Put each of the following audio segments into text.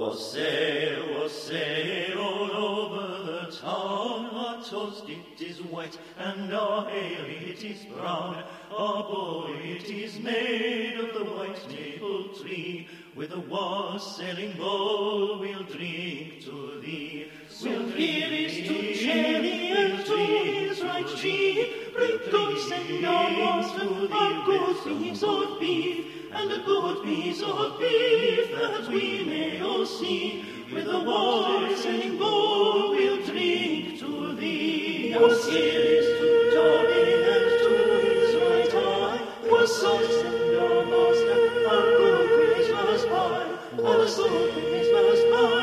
Wassail, wassail all over the town. Our toast it is white, and our ale it is brown. Our boy it is made of the white maple tree. With a wassailing bowl we'll Bring goods and master, our good piece of beef, and a good piece of beef that we may all see. With a wassailing bowl we'll drink to thee. Was here's to Johnny and to his right eye. Was sauce and master, our good Christmas pie. Was good Christmas pie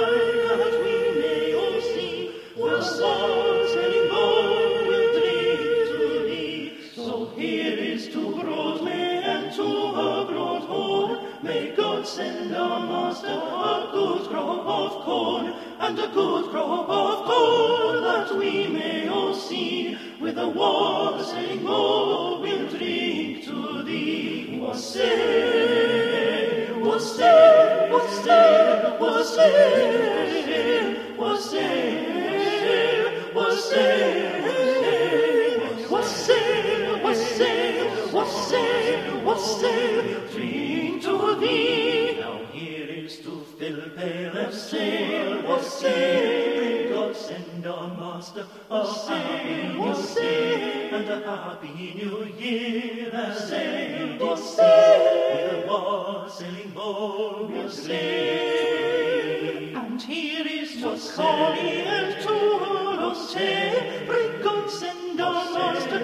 send our master a good crop of corn, and a good crop of corn that we may all see. With a wassailing bowl we'll drink to thee. Wassail, wassail, wassail, wassail, wassail, wassail, wassail, wassail, wassail, wassail, drink to thee. Now to Fillpail and sail, wassail, God send our master a happy new year, and a happy new year, and sail, wassail, with a wassailing bowl we'll sail. And here is to Collie and to Rosse, pray God send our master,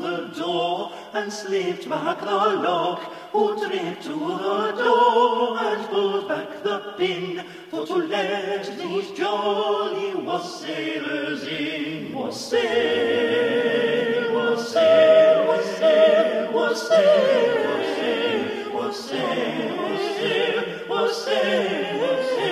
and slipped back the lock, who tripped to the door and pulled back the pin, for to let these jolly wassailers in. Wassail, wassail, wassail, wassail, wassail, wassail, wassail, wassail,